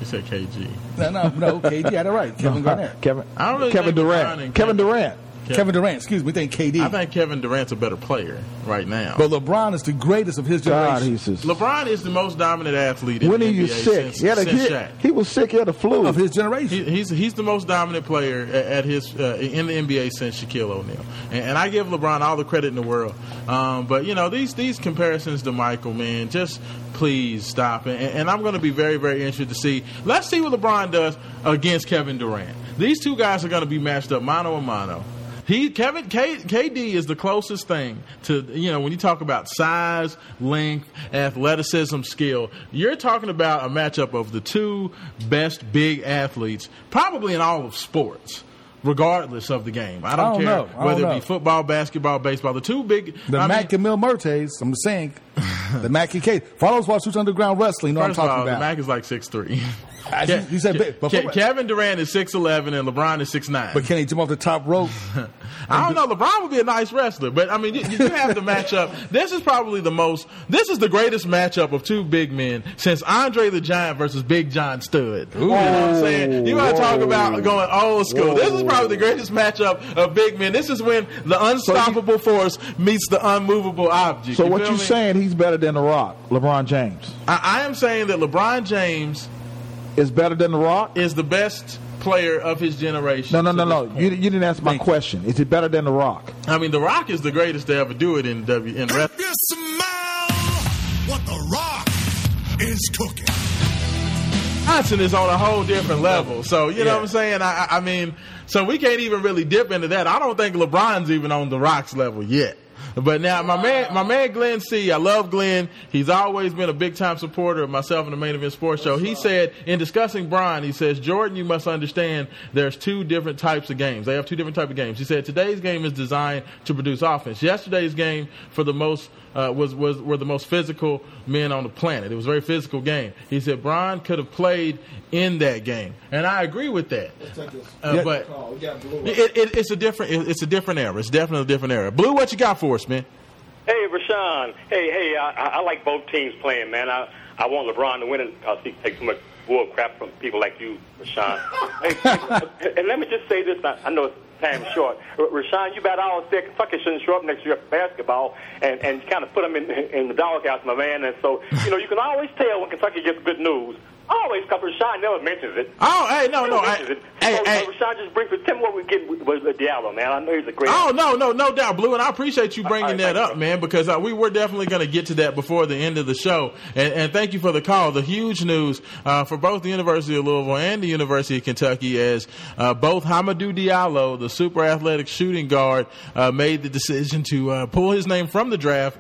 You said KG. No, no, no. KG had it right. Kevin Garnett. Kevin. I don't really Kevin Durant. and Kevin Durant. Kevin Durant. Excuse me. Think KD. I think Kevin Durant's a better player right now. but LeBron is the greatest of his generation. God, he's just. LeBron is the most dominant athlete in When the he NBA was sick, since, he, had a, since he, Shaq. he was sick. He had a flu. of his generation. He, he's he's the most dominant player at, at his uh, in the NBA since Shaquille O'Neal, and, and I give LeBron all the credit in the world. Um, but you know these these comparisons to Michael, man, just please stop. And, and I'm going to be very very interested to see. Let's see what LeBron does against Kevin Durant. These two guys are going to be matched up mano a mano. He Kevin K, KD is the closest thing to you know when you talk about size, length, athleticism, skill. You're talking about a matchup of the two best big athletes, probably in all of sports, regardless of the game. I don't, I don't care know. I don't whether it be football, basketball, baseball. The two big. The I Mac mean, and Mil Mertes, I'm saying. the Mac and K. For all those watch Suits Underground Wrestling, you know what I'm all, talking the about. Mac is like six three. I- you- you said big, but, Ke- Kevin Durant is six eleven and LeBron is six nine. but can he jump off the top rope? I don't know. LeBron would be a nice wrestler, but I mean, you, you have the matchup. This is probably the most. This is the greatest matchup of two big men since Andre the Giant versus Big John Studd. You know what I'm saying? You want to talk about going old school? This is probably the greatest matchup of big men. This is when the unstoppable force meets the unmovable object. so what you me? saying? He's better than the Rock, LeBron James. I, I am saying that LeBron James Is better than the Rock? is the best player of his generation. No, no, no, no. You, you didn't answer my question. Is it better than the Rock? I mean, The Rock is the greatest to ever do it in W in wrestling. If you smell what the rock is cooking. Johnson is on a whole different level. So you know Yeah. what I'm saying? I, I I mean, so we can't even really dip into that. I don't think LeBron's even on the Rock's level yet. But now my man, my man Glenn C. I love Glenn. He's always been a big time supporter of myself and the Main Event Sports Show. He said in discussing Brian, he says Jordan, you must understand there's two different types of games. They have two different types of games. He said today's game is designed to produce offense. Yesterday's game for the most uh, was was were the most physical men on the planet. It was a very physical game. He said Brian could have played in that game, and I agree with that. Uh, But it, it, it's a different it, it's a different era. It's definitely a different era. Blue, what you got for us, man? Hey, Rashawn. Hey, hey, I, I I like both teams playing, man. I, I want LeBron to win it because he takes so much bull crap from people like you, Rashawn. hey, and let me just say this. I, I know it's time short. R- Rashawn, you bet all said Kentucky shouldn't show up next year for basketball and, and kind of put them in, in the doghouse, my man. And so, you know, you can always tell when Kentucky gets good news. Always, because Rashawn never mentions it. Oh, hey, no, no, I- it. hey, so, hey. Rashawn just brings it. Tell me what we get with, with, with Diallo, man. I know he's a great. Oh no, no, no doubt, Blue, and I appreciate you bringing right, that up, man, because uh, we were definitely going to get to that before the end of the show. And, and thank you for the call. The huge news uh, for both the University of Louisville and the University of Kentucky, as uh, both Hamidou Diallo, the super athletic shooting guard, uh, made the decision to uh, pull his name from the draft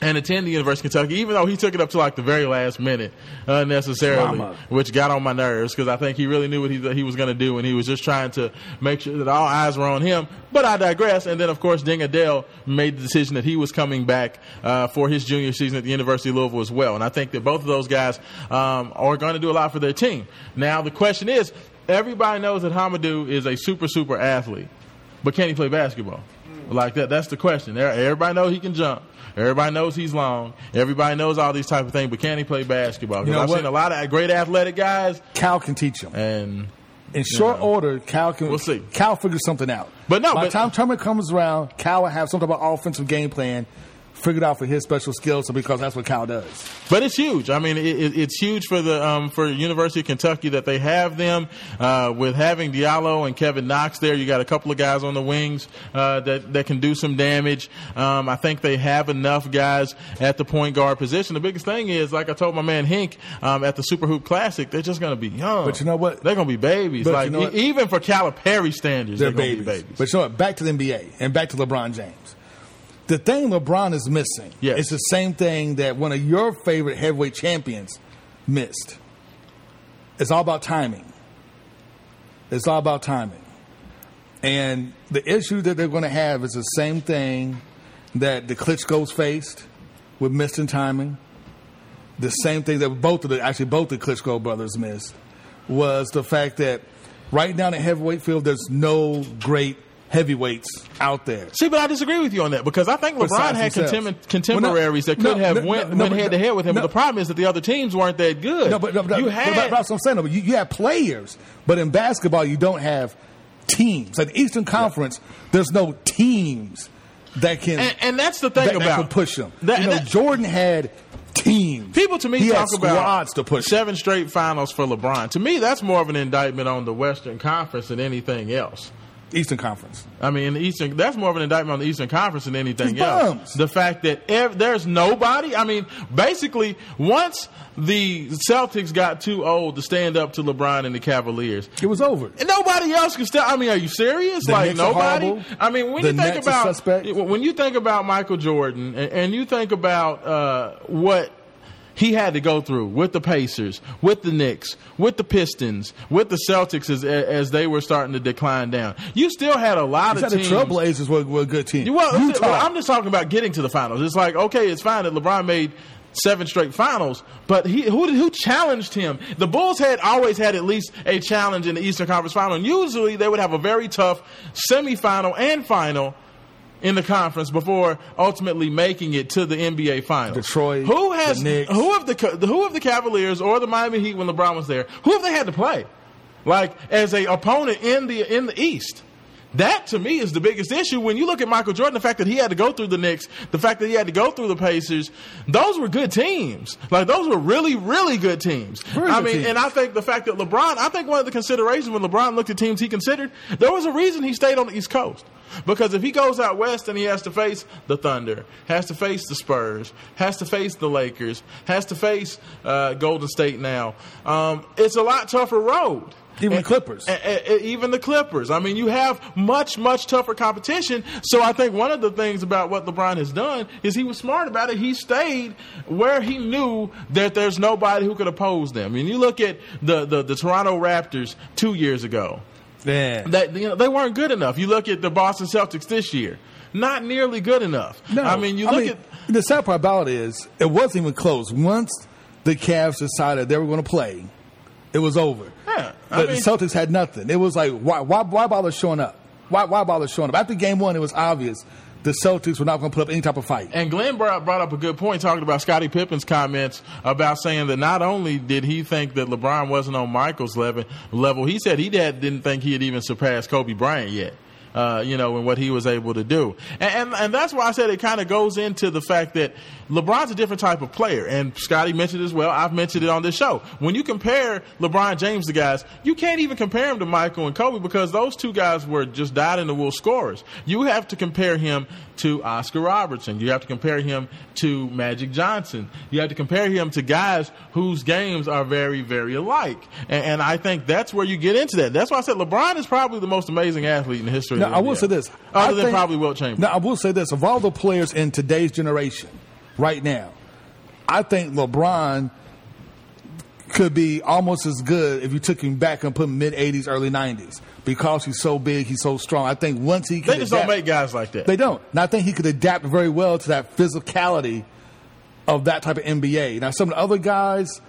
and attend the University of Kentucky, even though he took it up to like the very last minute unnecessarily, Drama. which got on my nerves because I think he really knew what he, he was going to do, and he was just trying to make sure that all eyes were on him. But I digress. And then, of course, Deng Adel made the decision that he was coming back uh, for his junior season at the University of Louisville as well. And I think that both of those guys um, are going to do a lot for their team. Now, the question is, everybody knows that Hamidou is a super super athlete, but can he play basketball? Like that. That's the question. Everybody knows he can jump. Everybody knows he's long. Everybody knows all these type of things, but can he play basketball? You know I've what? seen a lot of great athletic guys. Cal can teach him. And in short order, Cal can. We'll see. Cal figures something out. But no, by but- the time tournament comes around, Cal will have some type of offensive game plan figured out for his special skills, so because that's what Cal does. But it's huge. I mean, it, it, it's huge for the um, for University of Kentucky that they have them uh, with having Diallo and Kevin Knox there. You got a couple of guys on the wings uh, that that can do some damage. Um, I think they have enough guys at the point guard position. The biggest thing is, like I told my man Hink um, at the Super Hoop Classic, they're just going to be young. But you know what? They're going to be babies. But like you know e- even for Calipari standards, They're they're, going to babies. be babies. But you know what? Back to the NBA and back to LeBron James. The thing LeBron is missing is the same thing that one of your favorite heavyweight champions missed. It's all about timing. It's all about timing. And the issue that they're going to have is the same thing that the Klitschko's faced with missing timing. The same thing that both of the actually both the Klitschko brothers missed was the fact that right now in the heavyweight field there's no great heavyweights out there. See, but I disagree with you on that because I think LeBron Besides had contem- contemporaries Well, that could no, have no, went, no, went but- head to head with him. no. But the problem is that the other teams weren't that good. No, but, no, but, you but- had but that's what I'm saying. though. You, you have players, but in basketball you don't have teams. Like the Eastern Conference, there's no teams that can. And, and that's the thing that, that about can push them. That- you know, that- Jordan had teams. People to me he talk about squads to push. seven straight finals for LeBron. To me, that's more of an indictment on the Western Conference than anything else. Eastern Conference. I mean, the Eastern. That's more of an indictment on the Eastern Conference than anything else. bums. The fact that ev- there's nobody. I mean, basically, once the Celtics got too old to stand up to LeBron and the Cavaliers, it was over. And nobody else could step. I mean, are you serious? The like Knicks nobody. I mean, when The you think Nets about when you think about Michael Jordan and, and you think about uh, what he had to go through with the Pacers, with the Knicks, with the Pistons, with the Celtics as, as they were starting to decline down. You still had a lot You of said the. Trailblazers were, were a good team. Well, I'm- Utah. I'm just talking about getting to the finals. It's like okay, it's fine that LeBron made seven straight finals, but he who who challenged him? The Bulls had always had at least a challenge in the Eastern Conference Final, and usually they would have a very tough semifinal and final in the conference before ultimately making it to the NBA Finals. Detroit, who has who have the who have the Cavaliers or the Miami Heat when LeBron was there? Who have they had to play? Like as a opponent in the in the East. That to me is the biggest issue when you look at Michael Jordan. The fact that he had to go through the Knicks, the fact that he had to go through the Pacers, those were good teams. Like those were really, really good teams. Very I good mean, teams. and I think the fact that LeBron, I think one of the considerations when LeBron looked at teams he considered, there was a reason he stayed on the East Coast. Because if he goes out west and he has to face the Thunder, has to face the Spurs, has to face the Lakers, has to face uh, Golden State now, um, it's a lot tougher road. Even the Clippers. and- and- and even the Clippers. I mean, you have much, much tougher competition. So I think one of the things about what LeBron has done is he was smart about it. He stayed where he knew that there's nobody who could oppose them. I mean, you look at the, the, the Toronto Raptors two years ago. Yeah. That you know, they weren't good enough. You look at the Boston Celtics this year. Not nearly good enough. No, I mean, you look at the sad part about it is it wasn't even close. Once the Cavs decided they were going to play, it was over. Yeah, I But mean- the Celtics had nothing. It was like why why why bother showing up? Why why bother showing up? After game one, it was obvious the Celtics were not going to put up any type of fight. And Glenn brought, brought up a good point talking about Scottie Pippen's comments about saying that not only did he think that LeBron wasn't on Michael's level, level he said he did, didn't think he had even surpassed Kobe Bryant yet. Uh, you know, and what he was able to do. And, and, and that's why I said it kind of goes into the fact that LeBron's a different type of player. And Scottie mentioned as well. I've mentioned it on this show. When you compare LeBron James to guys, you can't even compare him to Michael and Kobe because those two guys were just dyed in the wool scorers. You have to compare him to Oscar Robertson. You have to compare him to Magic Johnson. You have to compare him to guys whose games are very, very alike. And, and I think that's where you get into that. That's why I said LeBron is probably the most amazing athlete in the history Now, of the I will say this. Other I than think- probably Wilt Chamberlain. Now, I will say this. Of all the players in today's generation, right now, I think LeBron could be almost as good if you took him back and put him mid 80s, early 90s. Because he's so big, he's so strong. I think once he can They just adapt- don't make guys like that. They don't. And I think he could adapt very well to that physicality of that type of NBA. Now, some of the other guys,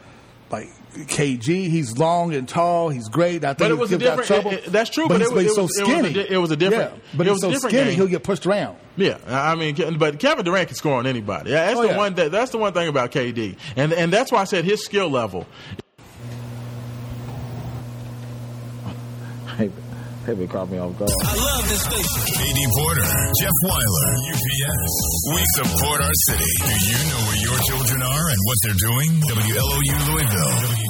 like KG. He's long and tall. He's great. I think But it was a different- trouble. it- it- that's true, But, but he's, it but he's was- so it was a skinny. it was a different- Yeah, but it he's was a so different skinny. game. He'll get pushed around. Yeah, I mean, but Kevin Durant can score on anybody. Yeah, That's Oh, the yeah. one. That, that's the one thing about KD, and and that's why I said his skill level. Hey, caught me off guard. I love this station. KD Porter, Jeff Weiler, UPS. We support our city. Do you know where your children are and what they're doing? WLOU Louisville.